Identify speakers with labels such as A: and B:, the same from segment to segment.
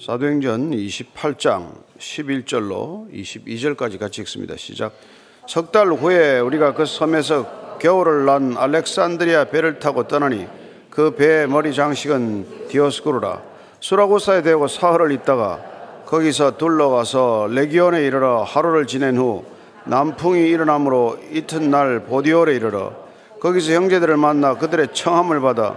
A: 사도행전 28장 11절로 22절까지 같이 읽습니다. 시작. 석 달 후에 우리가 그 섬에서 겨울을 난 알렉산드리아 배를 타고 떠나니 그 배의 머리 장식은 디오스쿠르라. 수라고사에 대고 사흘을 있다가 거기서 둘러가서 레기온에 이르러 하루를 지낸 후 남풍이 일어나므로 이튿날 보디올에 이르러 거기서 형제들을 만나 그들의 청함을 받아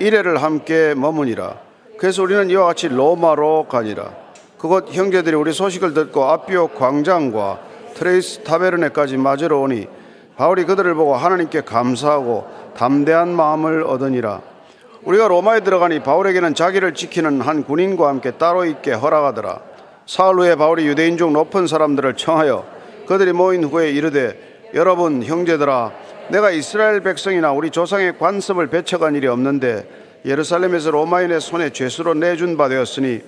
A: 이레를 함께 머무니라. 그래서 우리는 이와 같이 로마로 가니라. 그곳 형제들이 우리 소식을 듣고 압비오 광장과 트레이스 타베르네까지 맞으러 오니 바울이 그들을 보고 하나님께 감사하고 담대한 마음을 얻으니라. 우리가 로마에 들어가니 바울에게는 자기를 지키는 한 군인과 함께 따로 있게 허락하더라. 사흘 후에 바울이 유대인 중 높은 사람들을 청하여 그들이 모인 후에 이르되 여러분 형제들아 내가 이스라엘 백성이나 우리 조상의 관습을 배척한 일이 없는데 예루살렘에서 로마인의 손에 죄수로 내준 바 되었으니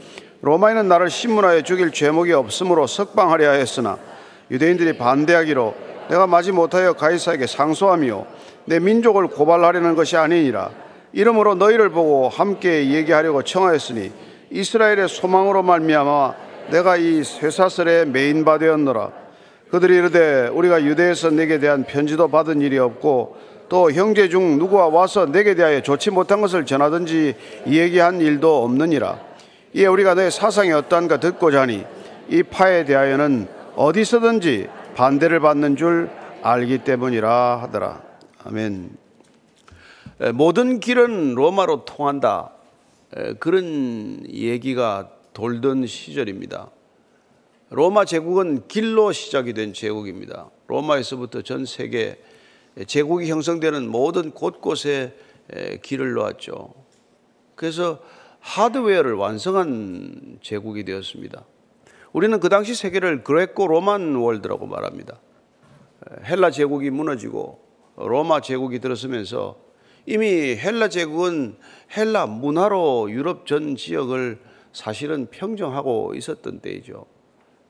A: 로마인은 나를 신문하여 죽일 죄목이 없으므로 석방하려 하였으나 유대인들이 반대하기로 내가 마지 못하여 가이사에게 상소하며 내 민족을 고발하려는 것이 아니니라. 이러므로 너희를 보고 함께 얘기하려고 청하였으니 이스라엘의 소망으로 말미암아 내가 이 쇠사슬에 메인 바 되었노라. 그들이 이르되 우리가 유대에서 내게 대한 편지도 받은 일이 없고 또 형제 중 누구와 와서 내게 대하여 좋지 못한 것을 전하든지 얘기한 일도 없느니라. 이에 우리가 내 사상이 어떠한가 듣고자 하니 이 파에 대하여는 어디서든지 반대를 받는 줄 알기 때문이라 하더라. 아멘. 모든 길은 로마로 통한다. 그런 얘기가 돌던 시절입니다. 로마 제국은 길로 시작이 된 제국입니다. 로마에서부터 전 세계 제국이 형성되는 모든 곳곳에 길을 놓았죠. 그래서 하드웨어를 완성한 제국이 되었습니다. 우리는 그 당시 세계를 그레코 로만 월드라고 말합니다. 헬라 제국이 무너지고 로마 제국이 들어서면서 이미 헬라 제국은 헬라 문화로 유럽 전 지역을 사실은 평정하고 있었던 때이죠.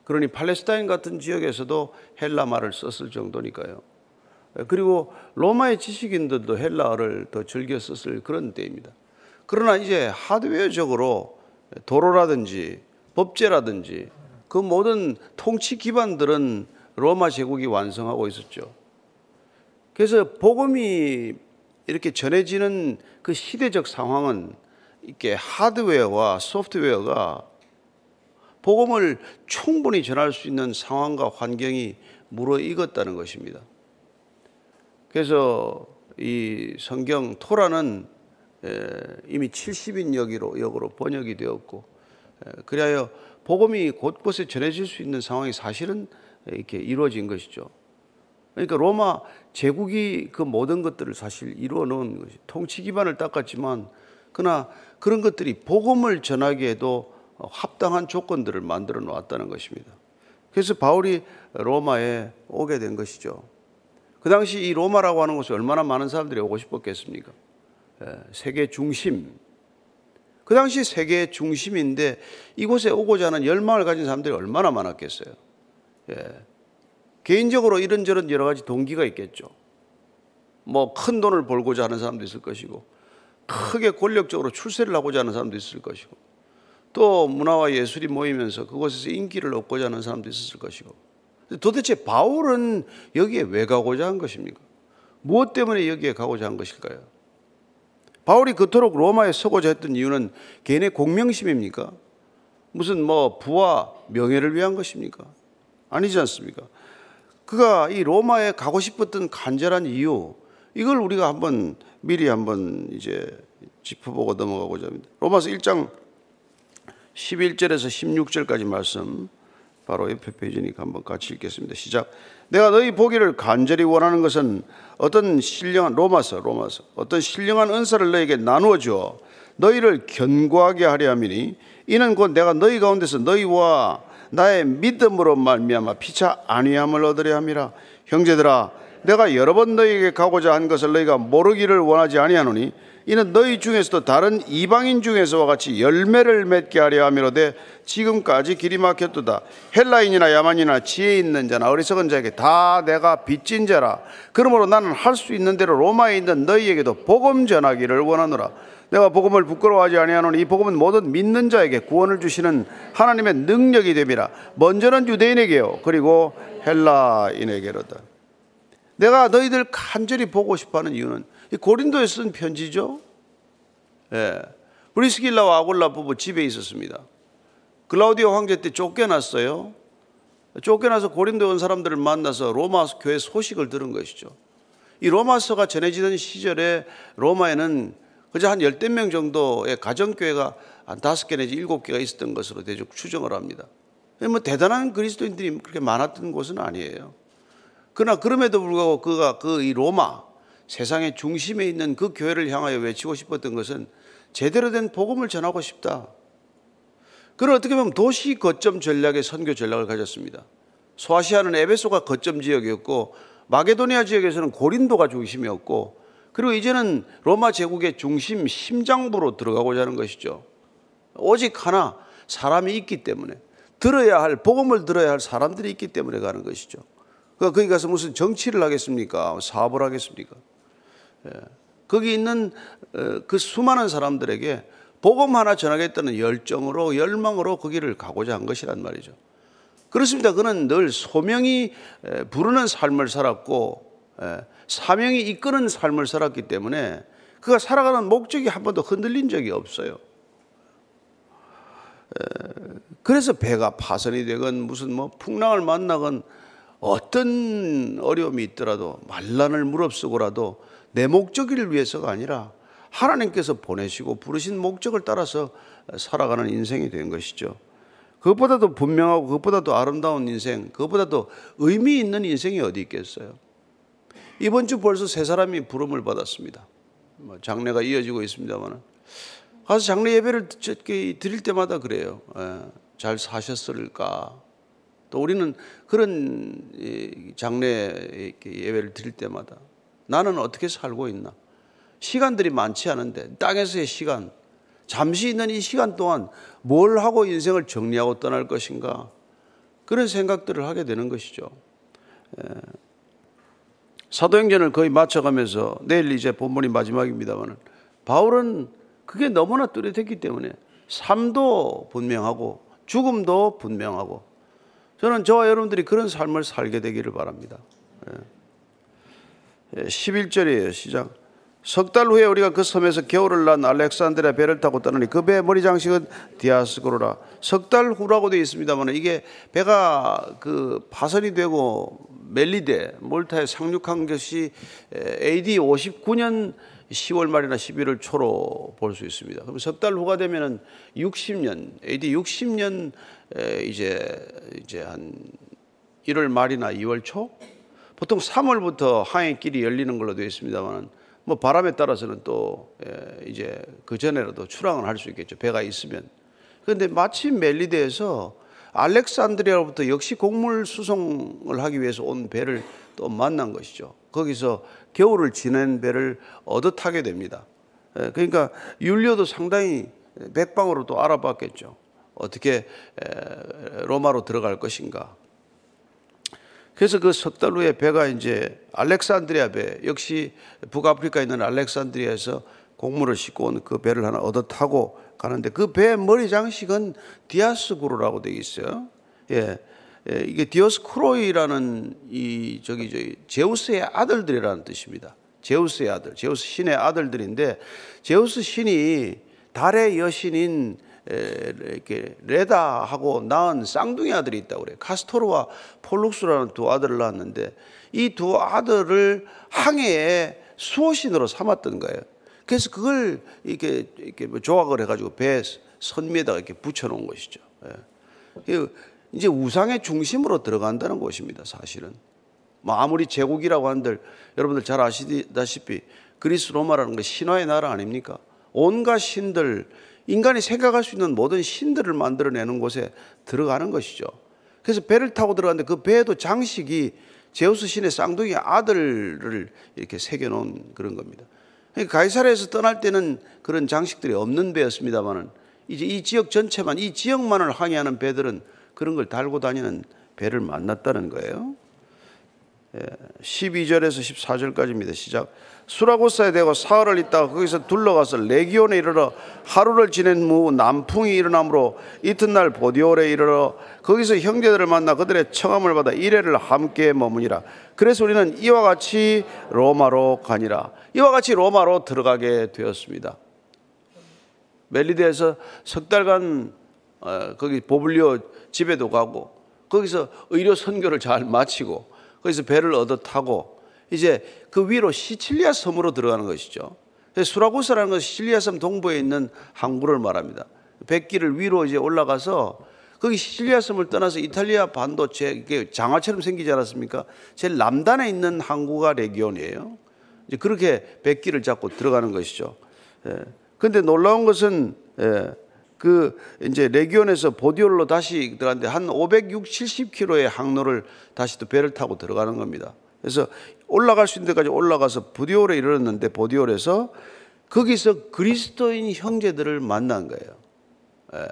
A: 그러니 팔레스타인 같은 지역에서도 헬라 말을 썼을 정도니까요. 그리고 로마의 지식인들도 헬라어를 더 즐겨 썼을 그런 때입니다. 그러나 이제 하드웨어적으로 도로라든지 법제라든지 그 모든 통치 기반들은 로마 제국이 완성하고 있었죠. 그래서 복음이 이렇게 전해지는 그 시대적 상황은 이렇게 하드웨어와 소프트웨어가 복음을 충분히 전할 수 있는 상황과 환경이 무르익었다는 것입니다. 그래서 이 성경 토라는 이미 70인 역으로, 역으로 번역이 되었고 그리하여 복음이 곳곳에 전해질 수 있는 상황이 사실은 이렇게 이루어진 것이죠. 그러니까 로마 제국이 그 모든 것들을 사실 이루어 놓은 것이 통치 기반을 닦았지만 그러나 그런 것들이 복음을 전하기에도 합당한 조건들을 만들어 놓았다는 것입니다. 그래서 바울이 로마에 오게 된 것이죠. 그 당시 이 로마라고 하는 곳에 얼마나 많은 사람들이 오고 싶었겠습니까? 예, 세계 중심. 그 당시 세계 중심인데 이곳에 오고자 하는 열망을 가진 사람들이 얼마나 많았겠어요. 예. 개인적으로 이런저런 여러 가지 동기가 있겠죠. 뭐 큰 돈을 벌고자 하는 사람도 있을 것이고, 크게 권력적으로 출세를 하고자 하는 사람도 있을 것이고, 또 문화와 예술이 모이면서 그곳에서 인기를 얻고자 하는 사람도 있었을 것이고, 도대체 바울은 여기에 왜 가고자 한 것입니까? 무엇 때문에 여기에 가고자 한 것일까요? 바울이 그토록 로마에 서고자 했던 이유는 개인의 공명심입니까? 무슨 뭐 부와 명예를 위한 것입니까? 아니지 않습니까? 그가 이 로마에 가고 싶었던 간절한 이유, 이걸 우리가 한번 미리 한번 이제 짚어보고 넘어가고자 합니다. 로마서 1장 11절에서 16절까지 말씀 바로 옆에 페이지니까 한번 같이 읽겠습니다. 시작. 내가 너희 보기를 간절히 원하는 것은 어떤 신령한 로마서 로마서 어떤 신령한 은사를 너에게 나누어 줘 너희를 견고하게 하려 함이니 이는 곧 내가 너희 가운데서 너희와 나의 믿음으로 말미암아 피차 안위함을 얻으려 함이라 형제들아 내가 여러 번 너희에게 가고자 한 것을 너희가 모르기를 원하지 아니하노니 이는 너희 중에서도 다른 이방인 중에서와 같이 열매를 맺게 하려 함이로되 지금까지 길이 막혔도다. 헬라인이나 야만이나 지혜 있는 자나 어리석은 자에게 다 내가 빚진 자라. 그러므로 나는 할 수 있는 대로 로마에 있는 너희에게도 복음 전하기를 원하노라. 내가 복음을 부끄러워하지 아니하노니 이 복음은 모든 믿는 자에게 구원을 주시는 하나님의 능력이 됨이라. 먼저는 유대인에게요. 그리고 헬라인에게로다. 내가 너희들 간절히 보고 싶어하는 이유는 이 고린도에 쓴 편지죠 예. 브리스길라와 아골라 부부 집에 있었습니다 글라우디오 황제 때 쫓겨났어요 쫓겨나서 고린도에 온 사람들을 만나서 로마 교회 소식을 들은 것이죠 이 로마서가 전해지던 시절에 로마에는 그저 한 열댓 명 정도의 가정교회가 한 다섯 개 내지 일곱 개가 있었던 것으로 대충 추정을 합니다. 뭐 대단한 그리스도인들이 그렇게 많았던 곳은 아니에요. 그러나 그럼에도 불구하고 그가 그 이 로마 세상의 중심에 있는 그 교회를 향하여 외치고 싶었던 것은 제대로 된 복음을 전하고 싶다. 그런 어떻게 보면 도시 거점 전략의 선교 전략을 가졌습니다. 소아시아는 에베소가 거점 지역이었고 마게도니아 지역에서는 고린도가 중심이었고 그리고 이제는 로마 제국의 중심 심장부로 들어가고자 하는 것이죠. 오직 하나 사람이 있기 때문에 들어야 할 복음을 들어야 할 사람들이 있기 때문에 가는 것이죠. 그러니까 거기 가서 무슨 정치를 하겠습니까? 사업을 하겠습니까? 예. 거기 있는 어, 그 수많은 사람들에게 복음 하나 전하겠다는 열정으로 열망으로 거기를 가고자 한 것이란 말이죠. 그렇습니다. 그는 늘 소명이 부르는 삶을 살았고 사명이 이끄는 삶을 살았기 때문에 그가 살아가는 목적이 한 번도 흔들린 적이 없어요. 그래서 배가 파손이 되건 무슨 뭐 풍랑을 만나건 어떤 어려움이 있더라도 만란을 무릅쓰고라도 내 목적을 위해서가 아니라 하나님께서 보내시고 부르신 목적을 따라서 살아가는 인생이 된 것이죠. 그것보다도 분명하고 그것보다도 아름다운 인생, 그것보다도 의미 있는 인생이 어디 있겠어요? 이번 주 벌써 세 사람이 부름을 받았습니다. 뭐 장례가 이어지고 있습니다만 가서 장례 예배를 드릴 때마다 그래요. 예, 잘 사셨을까? 또 우리는 그런 장례 예배를 드릴 때마다 나는 어떻게 살고 있나? 시간들이 많지 않은데 땅에서의 시간, 잠시 있는 이 시간 동안 뭘 하고 인생을 정리하고 떠날 것인가? 그런 생각들을 하게 되는 것이죠. 예. 사도행전을 거의 맞춰가면서 내일 이제 본문이 마지막입니다만 바울은 그게 너무나 뚜렷했기 때문에 삶도 분명하고 죽음도 분명하고 저는 저와 여러분들이 그런 삶을 살게 되기를 바랍니다. 11절이에요. 예. 시작. 석 달 후에 우리가 그 섬에서 겨울을 난 알렉산드리아 배를 타고 떠나니 그 배의 머리 장식은 디아스고로라. 석 달 후라고 되어 있습니다만 이게 배가 그 파선이 되고 멜리데 몰타에 상륙한 것이 AD 59년 10월 말이나 11월 초로 볼 수 있습니다. 그럼 석 달 후가 되면은 60년, AD 60년 이제 이제 한 1월 말이나 2월 초 보통 3월부터 항해길이 열리는 걸로 되어 있습니다만 뭐 바람에 따라서는 또 이제 그 전에라도 출항을 할 수 있겠죠. 배가 있으면. 그런데 마침 멜리데에서 알렉산드리아로부터 역시 곡물 수송을 하기 위해서 온 배를 또 만난 것이죠. 거기서 겨울을 지낸 배를 얻어 타게 됩니다. 예, 그러니까 율리오도 상당히 백방으로 또 알아봤겠죠. 어떻게 로마로 들어갈 것인가. 그래서 그 석 달 후에 배가 이제 알렉산드리아 배, 역시 북아프리카에 있는 알렉산드리아에서 곡물을 싣고 온 그 배를 하나 얻어 타고 가는데 그배 머리 장식은 디아스구르라고 되어 있어요. 예. 예, 이게 디오스크로이라는 이 저기 저기 제우스의 아들들이라는 뜻입니다. 제우스의 아들, 제우스 신의 아들들인데 제우스 신이 달의 여신인 이렇게 레다하고 낳은 쌍둥이 아들이 있다고 그래요. 카스토르와 폴룩스라는 두 아들을 낳았는데 이 두 아들을 항해의 수호신으로 삼았던 거예요. 그래서 그걸 이렇게, 이렇게 뭐 조각을 해가지고 배 선미에다가 이렇게 붙여놓은 것이죠. 예. 이제 우상의 중심으로 들어간다는 것입니다, 사실은. 뭐 아무리 제국이라고 한들 여러분들 잘 아시다시피 그리스 로마라는 건 신화의 나라 아닙니까? 온갖 신들, 인간이 생각할 수 있는 모든 신들을 만들어내는 곳에 들어가는 것이죠. 그래서 배를 타고 들어갔는데 그 배에도 장식이 제우스 신의 쌍둥이 아들을 이렇게 새겨놓은 그런 겁니다. 그러니까 가이사르에서 떠날 때는 그런 장식들이 없는 배였습니다만은 이제 이 지역 전체만 이 지역만을 항해하는 배들은 그런 걸 달고 다니는 배를 만났다는 거예요. 12절에서 14절까지입니다. 시작. 수라고사에 대고 사흘을 있다가 거기서 둘러가서 레기온에 이르러 하루를 지낸 후 남풍이 일어나므로 이튿날 보디올에 이르러 거기서 형제들을 만나 그들의 청함을 받아 이래를 함께 머무니라. 그래서 우리는 이와 같이 로마로 가니라. 이와 같이 로마로 들어가게 되었습니다. 멜리데에서 석 달간 어, 거기 보블리오 집에도 가고 거기서 의료 선교를 잘 마치고 거기서 배를 얻어 타고 이제 그 위로 시칠리아 섬으로 들어가는 것이죠. 수라고스라는 것은 시칠리아 섬 동부에 있는 항구를 말합니다. 백기를 위로 이제 올라가서 거기 시칠리아 섬을 떠나서 이탈리아 반도 제 장화처럼 생기지 않았습니까? 제일 남단에 있는 항구가 레기온이에요. 이제 그렇게 백기를 잡고 들어가는 것이죠. 예. 근데 놀라운 것은 예. 그 이제 레기온에서 보디올로 다시 들어갔는데 한 560, 70km의 항로를 다시 또 배를 타고 들어가는 겁니다. 그래서 올라갈 수 있는 데까지 올라가서 보디올에 이르렀는데 보디올에서 거기서 그리스도인 형제들을 만난 거예요. 예.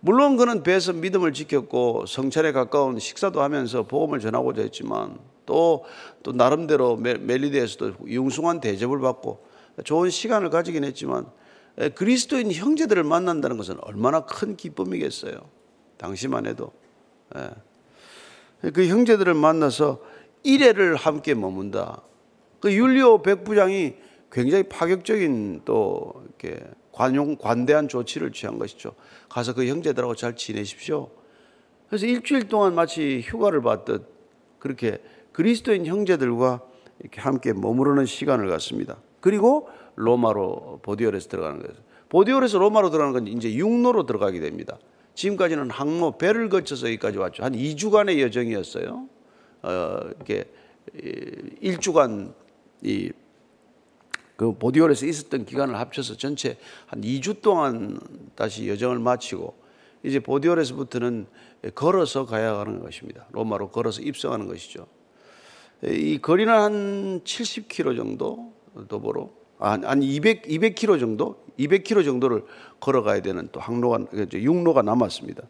A: 물론 그는 배에서 믿음을 지켰고 성찬에 가까운 식사도 하면서 복음을 전하고자 했지만 또, 또 나름대로 멜리데에서도 융숭한 대접을 받고 좋은 시간을 가지긴 했지만 그리스도인 형제들을 만난다는 것은 얼마나 큰 기쁨이겠어요. 당시만 해도. 그 형제들을 만나서 일회를 함께 머문다. 그 율리오 백부장이 굉장히 파격적인 또 이렇게 관용 관대한 조치를 취한 것이죠. 가서 그 형제들하고 잘 지내십시오. 그래서 일주일 동안 마치 휴가를 받듯 그렇게 그리스도인 형제들과 이렇게 함께 머무르는 시간을 갖습니다. 그리고 로마로 보디올에서 들어가는 거예요. 보디올에서 로마로 들어가는 건 이제 육로로 들어가게 됩니다. 지금까지는 항로 배를 거쳐서 여기까지 왔죠. 한 2주간의 여정이었어요. 어, 이렇게 1주간 이 그 보디올에서 있었던 기간을 합쳐서 전체 한 2주 동안 다시 여정을 마치고 이제 보디올에서부터는 걸어서 가야 하는 것입니다. 로마로 걸어서 입성하는 것이죠. 이 거리는 한 70km 정도 도보로 한, 한 200, 200km 정도, 200km 정도를 걸어가야 되는 또 항로가, 육로가 남았습니다.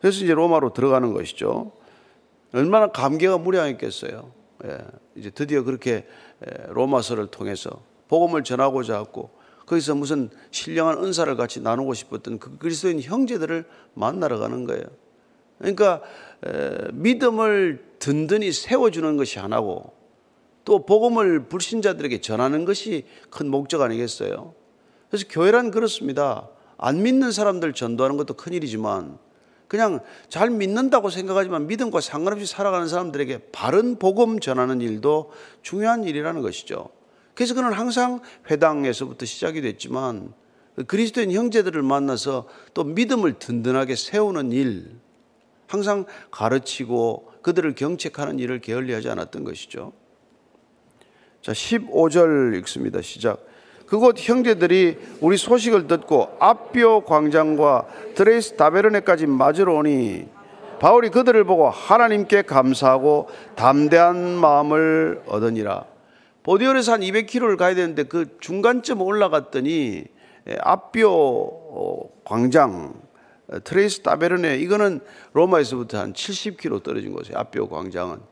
A: 그래서 이제 로마로 들어가는 것이죠. 얼마나 감개가 무량했겠어요. 예, 이제 드디어 그렇게 로마서를 통해서 복음을 전하고자 했고 거기서 무슨 신령한 은사를 같이 나누고 싶었던 그 그리스도인 형제들을 만나러 가는 거예요. 그러니까 에, 믿음을 든든히 세워주는 것이 하나고 또 복음을 불신자들에게 전하는 것이 큰 목적 아니겠어요? 그래서 교회란 그렇습니다. 안 믿는 사람들 전도하는 것도 큰 일이지만 그냥 잘 믿는다고 생각하지만 믿음과 상관없이 살아가는 사람들에게 바른 복음 전하는 일도 중요한 일이라는 것이죠. 그래서 그는 항상 회당에서부터 시작이 됐지만 그리스도인 형제들을 만나서 또 믿음을 든든하게 세우는 일, 항상 가르치고 그들을 경책하는 일을 게을리하지 않았던 것이죠. 자, 15절 읽습니다. 시작. 그곳 형제들이 우리 소식을 듣고 앞뼈 광장과 드레이스 다베르네까지 맞으러 오니 바울이 그들을 보고 하나님께 감사하고 담대한 마음을 얻으니라. 보디올에서 한 200km를 가야 되는데 그 중간쯤 올라갔더니 압비오 광장 트레이스 타베르네 이거는 로마에서부터 한 70km 떨어진 곳이에요. 압비오 광장은.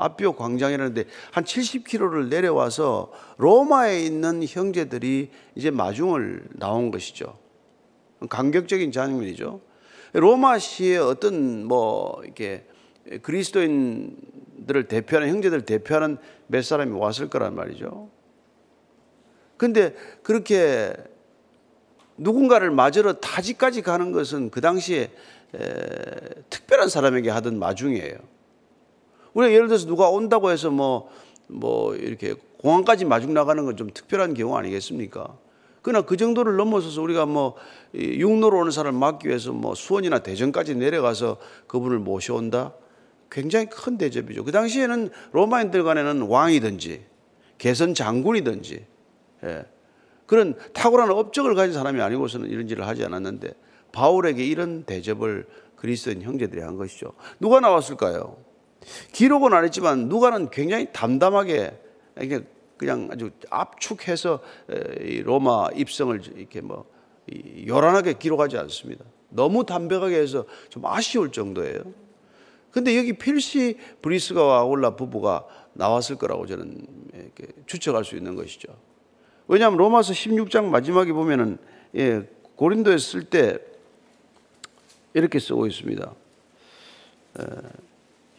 A: 압비오 광장이라는데 한 70km를 내려와서 로마에 있는 형제들이 이제 마중을 나온 것이죠. 감격적인 장면이죠. 로마 시의 어떤 뭐 이렇게 그리스도인들을 대표하는 형제들을 대표하는 몇 사람이 왔을 거란 말이죠. 근데 그렇게 누군가를 맞으러 타지까지 가는 것은 그 당시에 특별한 사람에게 하던 마중이에요. 우리가 예를 들어서 누가 온다고 해서 뭐, 뭐 이렇게 공항까지 마중 나가는 건 좀 특별한 경우 아니겠습니까? 그러나 그 정도를 넘어서서 우리가 뭐 육로로 오는 사람을 막기 위해서 뭐 수원이나 대전까지 내려가서 그분을 모셔온다? 굉장히 큰 대접이죠. 그 당시에는 로마인들 간에는 왕이든지 개선 장군이든지 예. 그런 탁월한 업적을 가진 사람이 아니고서는 이런 일을 하지 않았는데 바울에게 이런 대접을 그리스도인 형제들이 한 것이죠. 누가 나왔을까요? 기록은 안 했지만 누가는 굉장히 담담하게 그냥 아주 압축해서 로마 입성을 이렇게 뭐 요란하게 기록하지 않습니다. 너무 담백하게 해서 좀 아쉬울 정도예요. 근데 여기 필시 브리스가와 올라 부부가 나왔을 거라고 저는 추측할 수 있는 것이죠. 왜냐하면 로마서 16장 마지막에 보면은 예, 고린도에 쓸 때 이렇게 쓰고 있습니다.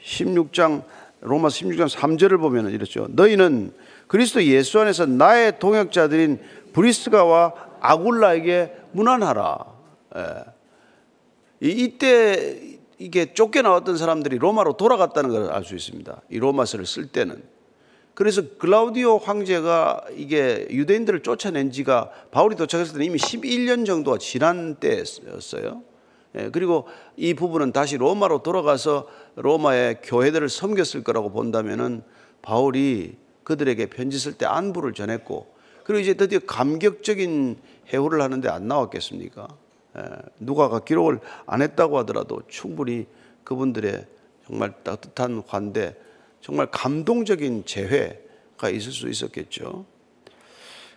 A: 16장 로마 16장 3절을 보면 이렇죠. 너희는 그리스도 예수 안에서 나의 동역자들인 브리스가와 아굴라에게 문안하라. 예. 이때 이게 쫓겨나왔던 사람들이 로마로 돌아갔다는 걸 알 수 있습니다. 이 로마서를 쓸 때는. 그래서 글라우디오 황제가 이게 유대인들을 쫓아낸 지가 바울이 도착했을 때는 이미 11년 정도가 지난 때였어요. 예, 그리고 이 부분은 다시 로마로 돌아가서 로마의 교회들을 섬겼을 거라고 본다면은 바울이 그들에게 편지 쓸 때 안부를 전했고 그리고 이제 드디어 감격적인 해후를 하는데 안 나왔겠습니까? 예, 누가가 기록을 안 했다고 하더라도 충분히 그분들의 정말 따뜻한 환대, 정말 감동적인 재회가 있을 수 있었겠죠.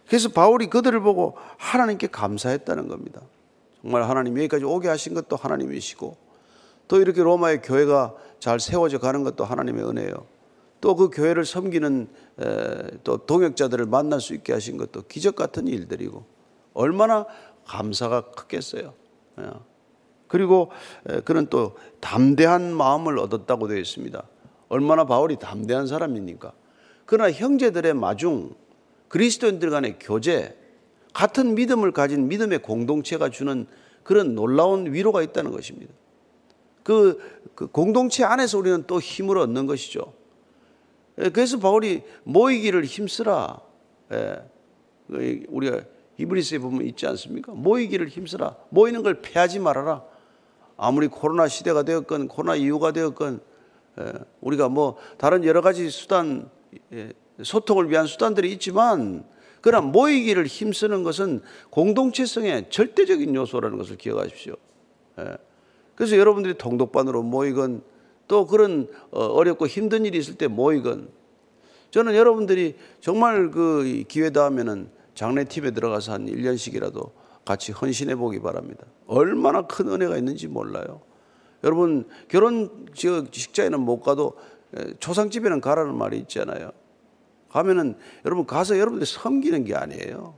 A: 그래서 바울이 그들을 보고 하나님께 감사했다는 겁니다. 정말 하나님 여기까지 오게 하신 것도 하나님이시고 또 이렇게 로마의 교회가 잘 세워져 가는 것도 하나님의 은혜요. 또 그 교회를 섬기는 또 동역자들을 만날 수 있게 하신 것도 기적 같은 일들이고 얼마나 감사가 크겠어요. 예. 그리고 그는 또 담대한 마음을 얻었다고 되어 있습니다. 얼마나 바울이 담대한 사람입니까? 그러나 형제들의 마중, 그리스도인들 간의 교제, 같은 믿음을 가진 믿음의 공동체가 주는 그런 놀라운 위로가 있다는 것입니다. 그, 그 공동체 안에서 우리는 또 힘을 얻는 것이죠. 그래서 바울이 모이기를 힘쓰라. 예. 우리가 히브리스에 보면 있지 않습니까? 모이기를 힘쓰라. 모이는 걸 패하지 말아라. 아무리 코로나 시대가 되었건 코로나 이후가 되었건 예, 우리가 뭐 다른 여러 가지 수단 예, 소통을 위한 수단들이 있지만 그러나 모이기를 힘쓰는 것은 공동체성의 절대적인 요소라는 것을 기억하십시오. 예. 그래서 여러분들이 동독반으로 모이건 또 그런 어, 어렵고 힘든 일이 있을 때 모이건 저는 여러분들이 정말 그 기회다 하면은 장례팀에 들어가서 한 1년씩이라도 같이 헌신해 보기 바랍니다. 얼마나 큰 은혜가 있는지 몰라요. 여러분 결혼 식자에는 못 가도 초상집에는 가라는 말이 있잖아요. 가면은 여러분 가서 여러분들 섬기는 게 아니에요.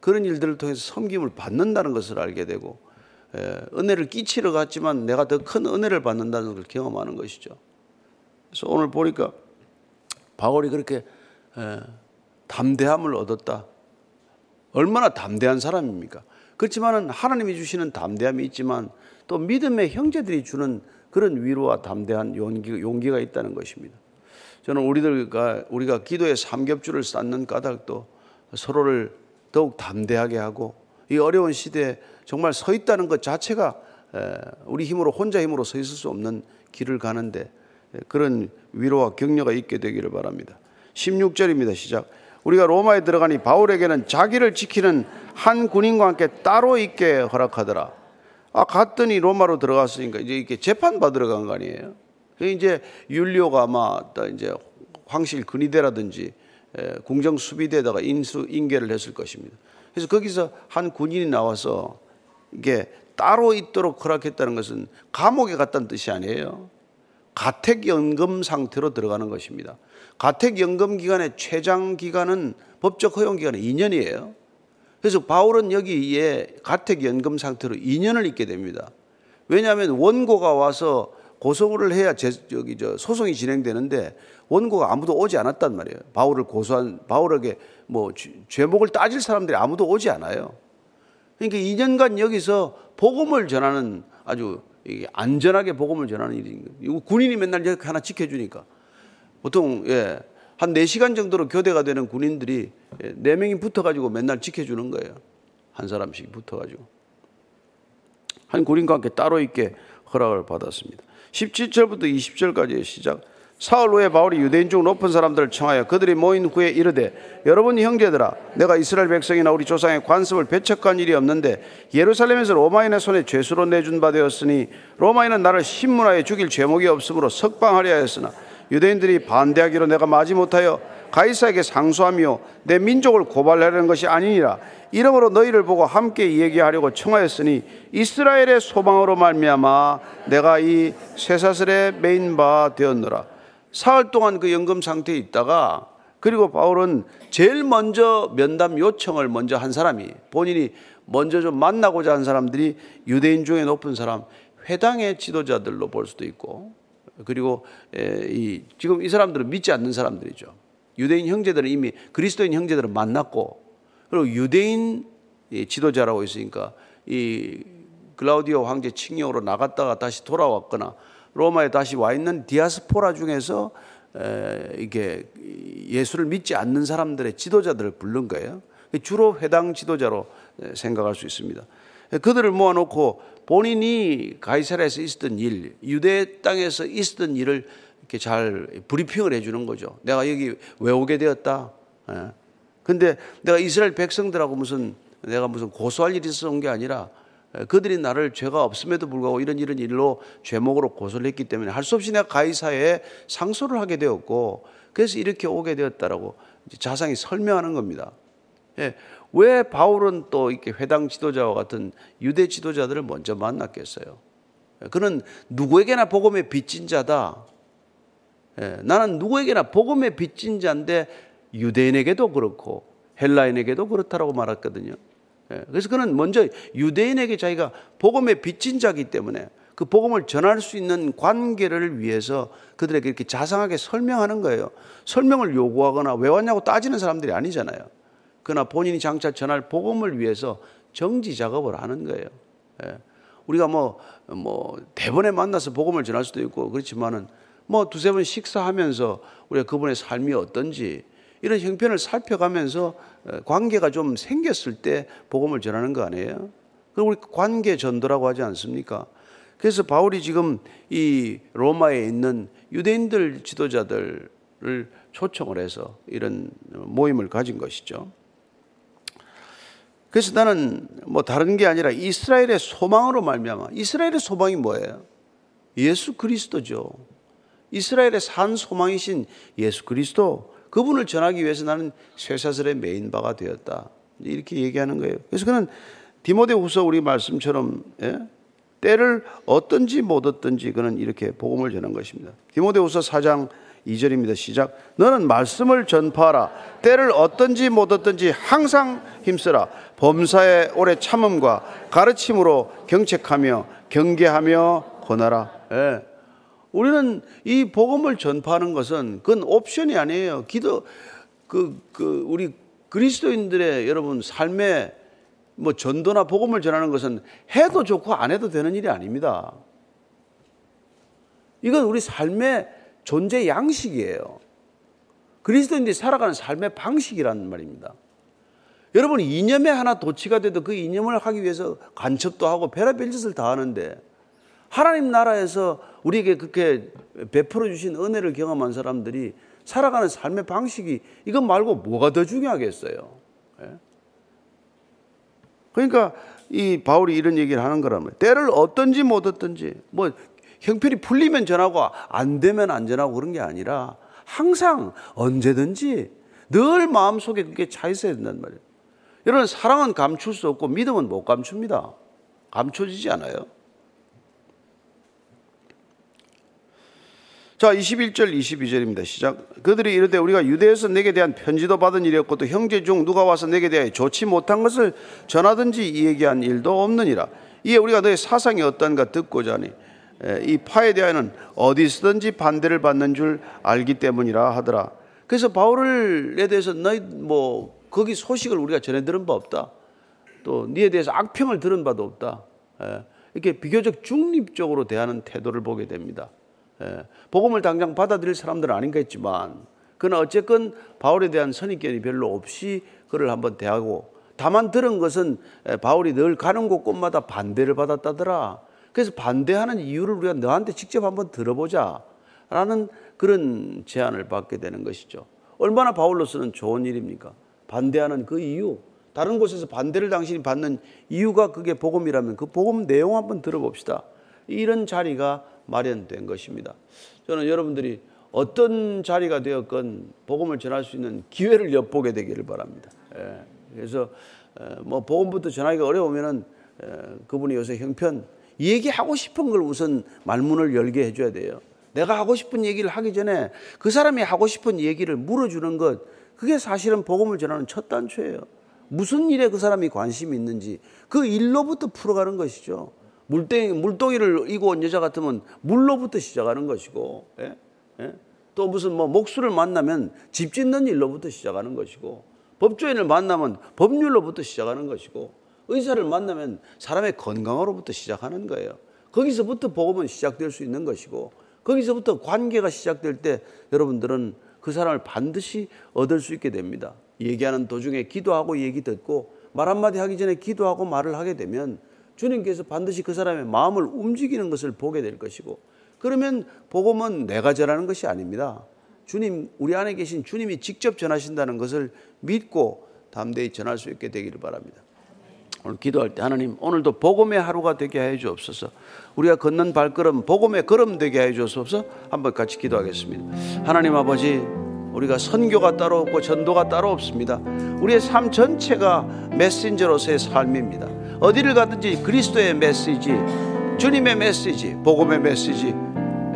A: 그런 일들을 통해서 섬김을 받는다는 것을 알게 되고 은혜를 끼치러 갔지만 내가 더 큰 은혜를 받는다는 걸 경험하는 것이죠. 그래서 오늘 보니까 바울이 그렇게 담대함을 얻었다. 얼마나 담대한 사람입니까? 그렇지만은 하나님이 주시는 담대함이 있지만 또 믿음의 형제들이 주는 그런 위로와 담대한 용기, 용기가 있다는 것입니다. 저는 우리들과 우리가 기도의 삼겹줄을 쌓는 까닭도 서로를 더욱 담대하게 하고 이 어려운 시대에 정말 서 있다는 것 자체가 우리 힘으로 혼자 힘으로 서 있을 수 없는 길을 가는데 그런 위로와 격려가 있게 되기를 바랍니다. 16절입니다. 시작. 우리가 로마에 들어가니 바울에게는 자기를 지키는 한 군인과 함께 따로 있게 허락하더라. 아, 갔더니 로마로 들어갔으니까 이제 이렇게 재판 받으러 간 거 아니에요. 이제 율리오가 아마 이제 황실 근위대라든지 궁정 수비대에다가 인수 인계를 했을 것입니다. 그래서 거기서 한 군인이 나와서 이게 따로 있도록 허락했다는 것은 감옥에 갔다는 뜻이 아니에요. 가택연금 상태로 들어가는 것입니다. 가택연금 기간의 최장 기간은 법적 허용 기간은 2년이에요. 그래서 바울은 여기에 가택연금 상태로 2년을 있게 됩니다. 왜냐하면 원고가 와서 고소를 해야 제, 저기 저 소송이 진행되는데 원고가 아무도 오지 않았단 말이에요. 바울을 고소한 바울에게 뭐 죄목을 따질 사람들이 아무도 오지 않아요. 그러니까 2년간 여기서 복음을 전하는 아주 안전하게 복음을 전하는 일인 거예요. 군인이 맨날 이렇게 하나 지켜주니까. 보통 예, 한 4시간 정도로 교대가 되는 군인들이 예, 4명이 붙어가지고 맨날 지켜주는 거예요. 한 사람씩 붙어가지고. 한 군인과 함께 따로 있게 허락을 받았습니다. 17절부터 20절까지의 시작. 사흘 후에 바울이 유대인 중 높은 사람들을 청하여 그들이 모인 후에 이르되 여러분 형제들아 내가 이스라엘 백성이나 우리 조상의 관습을 배척한 일이 없는데 예루살렘에서 로마인의 손에 죄수로 내준 바 되었으니 로마인은 나를 신문하여 죽일 죄목이 없으므로 석방하려 하였으나 유대인들이 반대하기로 내가 마지 못하여 가이사에게 상소하며 내 민족을 고발하려는 것이 아니니라 이러므로 너희를 보고 함께 얘기하려고 청하였으니 이스라엘의 소망으로 말미암아 내가 이 쇠사슬에 메인 바 되었노라 사흘 동안 그 연금 상태에 있다가 그리고 바울은 제일 먼저 면담 요청을 먼저 한 사람이 본인이 먼저 좀 만나고자 한 사람들이 유대인 중에 높은 사람 회당의 지도자들로 볼 수도 있고 그리고 이 지금 이 사람들은 믿지 않는 사람들이죠. 유대인 형제들은 이미 그리스도인 형제들을 만났고 그리고 유대인 지도자라고 있으니까 이 글라우디오 황제 칙령으로 나갔다가 다시 돌아왔거나 로마에 다시 와 있는 디아스포라 중에서 이게 예수를 믿지 않는 사람들의 지도자들을 부른 거예요. 주로 회당 지도자로 생각할 수 있습니다. 그들을 모아놓고 본인이 가이사라에서 있었던 일, 유대 땅에서 있었던 일을 이렇게 잘 브리핑을 해주는 거죠. 내가 여기 왜 오게 되었다. 예. 근데 내가 이스라엘 백성들하고 무슨 내가 무슨 고소할 일이 있어서 온 게 아니라 예, 그들이 나를 죄가 없음에도 불구하고 이런 이런 일로 죄목으로 고소를 했기 때문에 할 수 없이 내가 가이사에 상소를 하게 되었고 그래서 이렇게 오게 되었다라고 자상히 설명하는 겁니다. 예, 왜 바울은 또 이렇게 회당 지도자와 같은 유대 지도자들을 먼저 만났겠어요? 그는 누구에게나 복음의 빚진 자다. 예, 나는 누구에게나 복음의 빚진 자인데 유대인에게도 그렇고 헬라인에게도 그렇다라고 말했거든요. 예, 그래서 그는 먼저 유대인에게 자기가 복음의 빚진 자기 때문에 그 복음을 전할 수 있는 관계를 위해서 그들에게 이렇게 자상하게 설명하는 거예요. 설명을 요구하거나 왜 왔냐고 따지는 사람들이 아니잖아요. 그러나 본인이 장차 전할 복음을 위해서 정지 작업을 하는 거예요. 예. 우리가 뭐, 뭐, 대번에 만나서 복음을 전할 수도 있고, 그렇지만은 뭐 두세 번 식사하면서 우리가 그분의 삶이 어떤지 이런 형편을 살펴가면서 어, 관계가 좀 생겼을 때 복음을 전하는 거 아니에요? 그럼 우리 관계 전도라고 하지 않습니까? 그래서 바울이 지금 이 로마에 있는 유대인들 지도자들을 초청을 해서 이런 모임을 가진 것이죠. 그래서 나는 뭐 다른 게 아니라 이스라엘의 소망으로 말미암아 이스라엘의 소망이 뭐예요? 예수 그리스도죠. 이스라엘의 산 소망이신 예수 그리스도 그분을 전하기 위해서 나는 쇠사슬의 메인 바가 되었다. 이렇게 얘기하는 거예요. 그래서 그는 디모데후서 우리 말씀처럼 예? 때를 어떤지 못 얻든지 그는 이렇게 복음을 전한 것입니다. 디모데후서 4장 2절입니다. 시작. 너는 말씀을 전파하라. 때를 어떤지 못 얻든지 항상 힘쓰라. 범사의 오래 참음과 가르침으로 경책하며 경계하며 권하라. 예. 우리는 이 복음을 전파하는 것은 그건 옵션이 아니에요. 기도 그, 그 우리 그리스도인들의 여러분 삶에 뭐 전도나 복음을 전하는 것은 해도 좋고 안 해도 되는 일이 아닙니다. 이건 우리 삶의 존재 양식이에요. 그리스도인들이 살아가는 삶의 방식이라는 말입니다. 여러분 이념에 하나 도치가 돼도 그 이념을 하기 위해서 간첩도 하고 별의별 짓을 다 하는데 하나님 나라에서 우리에게 그렇게 베풀어 주신 은혜를 경험한 사람들이 살아가는 삶의 방식이 이것 말고 뭐가 더 중요하겠어요? 예? 그러니까 이 바울이 이런 얘기를 하는 거라면 때를 어떤지 못 어떤지 뭐 형편이 풀리면 전하고 안 되면 안 전하고 그런 게 아니라 항상 언제든지 늘 마음속에 그게 차 있어야 된단 말이에요. 여러분 사랑은 감출 수 없고 믿음은 못 감춥니다. 감춰지지 않아요. 자, 21절 22절입니다. 시작. 그들이 이르되 우리가 유대에서 내게 대한 편지도 받은 일이었고 또 형제 중 누가 와서 내게 대하여 좋지 못한 것을 전하든지 얘기한 일도 없느니라. 이에 우리가 너의 사상이 어떤가 듣고자 하니 이 파에 대하여는 어디서든지 반대를 받는 줄 알기 때문이라 하더라. 그래서 바울에 대해서 너희 뭐 거기 소식을 우리가 전해 들은 바 없다. 또 니에 대해서 악평을 들은 바도 없다. 이렇게 비교적 중립적으로 대하는 태도를 보게 됩니다. 예, 복음을 당장 받아들일 사람들은 아닌가 했지만 그러나 어쨌건 바울에 대한 선입견이 별로 없이 그를 한번 대하고 다만 들은 것은 예, 바울이 늘 가는 곳곳마다 반대를 받았다더라. 그래서 반대하는 이유를 우리가 너한테 직접 한번 들어보자. 라는 그런 제안을 받게 되는 것이죠. 얼마나 바울로서는 좋은 일입니까? 반대하는 그 이유. 다른 곳에서 반대를 당신이 받는 이유가 그게 복음이라면 그 복음 내용 한번 들어봅시다. 이런 자리가 마련된 것입니다. 저는 여러분들이 어떤 자리가 되었건 복음을 전할 수 있는 기회를 엿보게 되기를 바랍니다. 예. 그래서 어, 뭐 복음부터 전하기가 어려우면은 그분이 요새 형편 얘기하고 싶은 걸 우선 말문을 열게 해줘야 돼요. 내가 하고 싶은 얘기를 하기 전에 그 사람이 하고 싶은 얘기를 물어주는 것, 그게 사실은 복음을 전하는 첫 단추예요. 무슨 일에 그 사람이 관심이 있는지 그 일로부터 풀어가는 것이죠. 물덩이, 물동이를 이고 온 여자 같으면 물로부터 시작하는 것이고, 예? 예? 또 무슨 뭐 목수를 만나면 집 짓는 일로부터 시작하는 것이고, 법조인을 만나면 법률로부터 시작하는 것이고, 의사를 만나면 사람의 건강으로부터 시작하는 거예요. 거기서부터 복음은 시작될 수 있는 것이고 거기서부터 관계가 시작될 때 여러분들은 그 사람을 반드시 얻을 수 있게 됩니다. 얘기하는 도중에 기도하고 얘기 듣고 말 한마디 하기 전에 기도하고 말을 하게 되면 주님께서 반드시 그 사람의 마음을 움직이는 것을 보게 될 것이고 그러면 복음은 내가 전하는 것이 아닙니다. 주님, 우리 안에 계신 주님이 직접 전하신다는 것을 믿고 담대히 전할 수 있게 되기를 바랍니다. 오늘 기도할 때 하나님 오늘도 복음의 하루가 되게 해 주옵소서. 우리가 걷는 발걸음 복음의 걸음 되게 해 주옵소서. 한번 같이 기도하겠습니다. 하나님 아버지 우리가 선교가 따로 없고 전도가 따로 없습니다. 우리의 삶 전체가 메신저로서의 삶입니다. 어디를 가든지 그리스도의 메시지, 주님의 메시지, 복음의 메시지,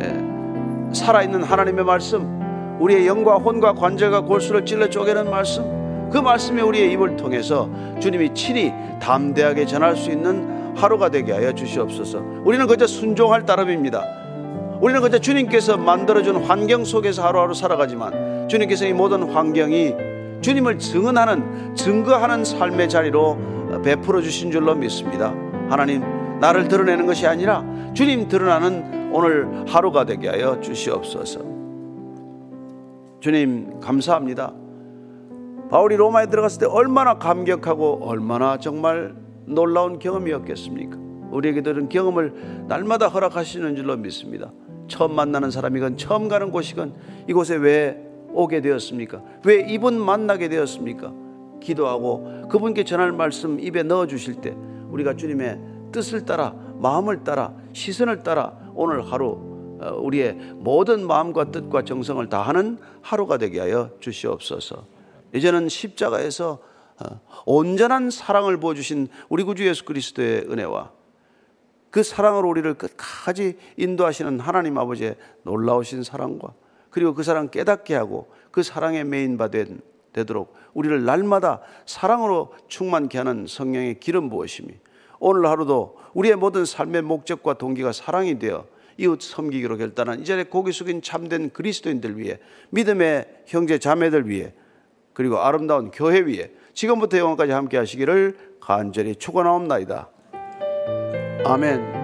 A: 예, 살아있는 하나님의 말씀, 우리의 영과 혼과 관절과 골수를 찔러 쪼개는 말씀, 그 말씀이 우리의 입을 통해서 주님이 친히 담대하게 전할 수 있는 하루가 되게 하여 주시옵소서. 우리는 그저 순종할 따름입니다. 우리는 그저 주님께서 만들어준 환경 속에서 하루하루 살아가지만 주님께서 이 모든 환경이 주님을 증언하는, 증거하는 삶의 자리로 베풀어 주신 줄로 믿습니다. 하나님, 나를 드러내는 것이 아니라 주님 드러나는 오늘 하루가 되게 하여 주시옵소서. 주님, 감사합니다. 바울이 로마에 들어갔을 때 얼마나 감격하고 얼마나 정말 놀라운 경험이었겠습니까? 우리에게도 이런 경험을 날마다 허락하시는 줄로 믿습니다. 처음 만나는 사람이건 처음 가는 곳이건 이곳에 왜 오게 되었습니까? 왜 이분 만나게 되었습니까? 기도하고 그분께 전할 말씀 입에 넣어 주실 때 우리가 주님의 뜻을 따라 마음을 따라 시선을 따라 오늘 하루 어, 우리의 모든 마음과 뜻과 정성을 다하는 하루가 되게 하여 주시옵소서. 이제는 십자가에서 어, 온전한 사랑을 보여주신 우리 구주 예수 그리스도의 은혜와 그 사랑으로 우리를 끝까지 인도하시는 하나님 아버지의 놀라우신 사랑과 그리고 그 사랑 깨닫게 하고 그 사랑에 메인 바된 되도록 우리를 날마다 사랑으로 충만케 하는 성령의 기름 부으심이 오늘 하루도 우리의 모든 삶의 목적과 동기가 사랑이 되어 이웃 섬기기로 결단한 이 자리에 고개 숙인 참된 그리스도인들 위해 믿음의 형제 자매들 위해 그리고 아름다운 교회 위에 지금부터 영원까지 함께 하시기를 간절히 축원하옵나이다. 아멘.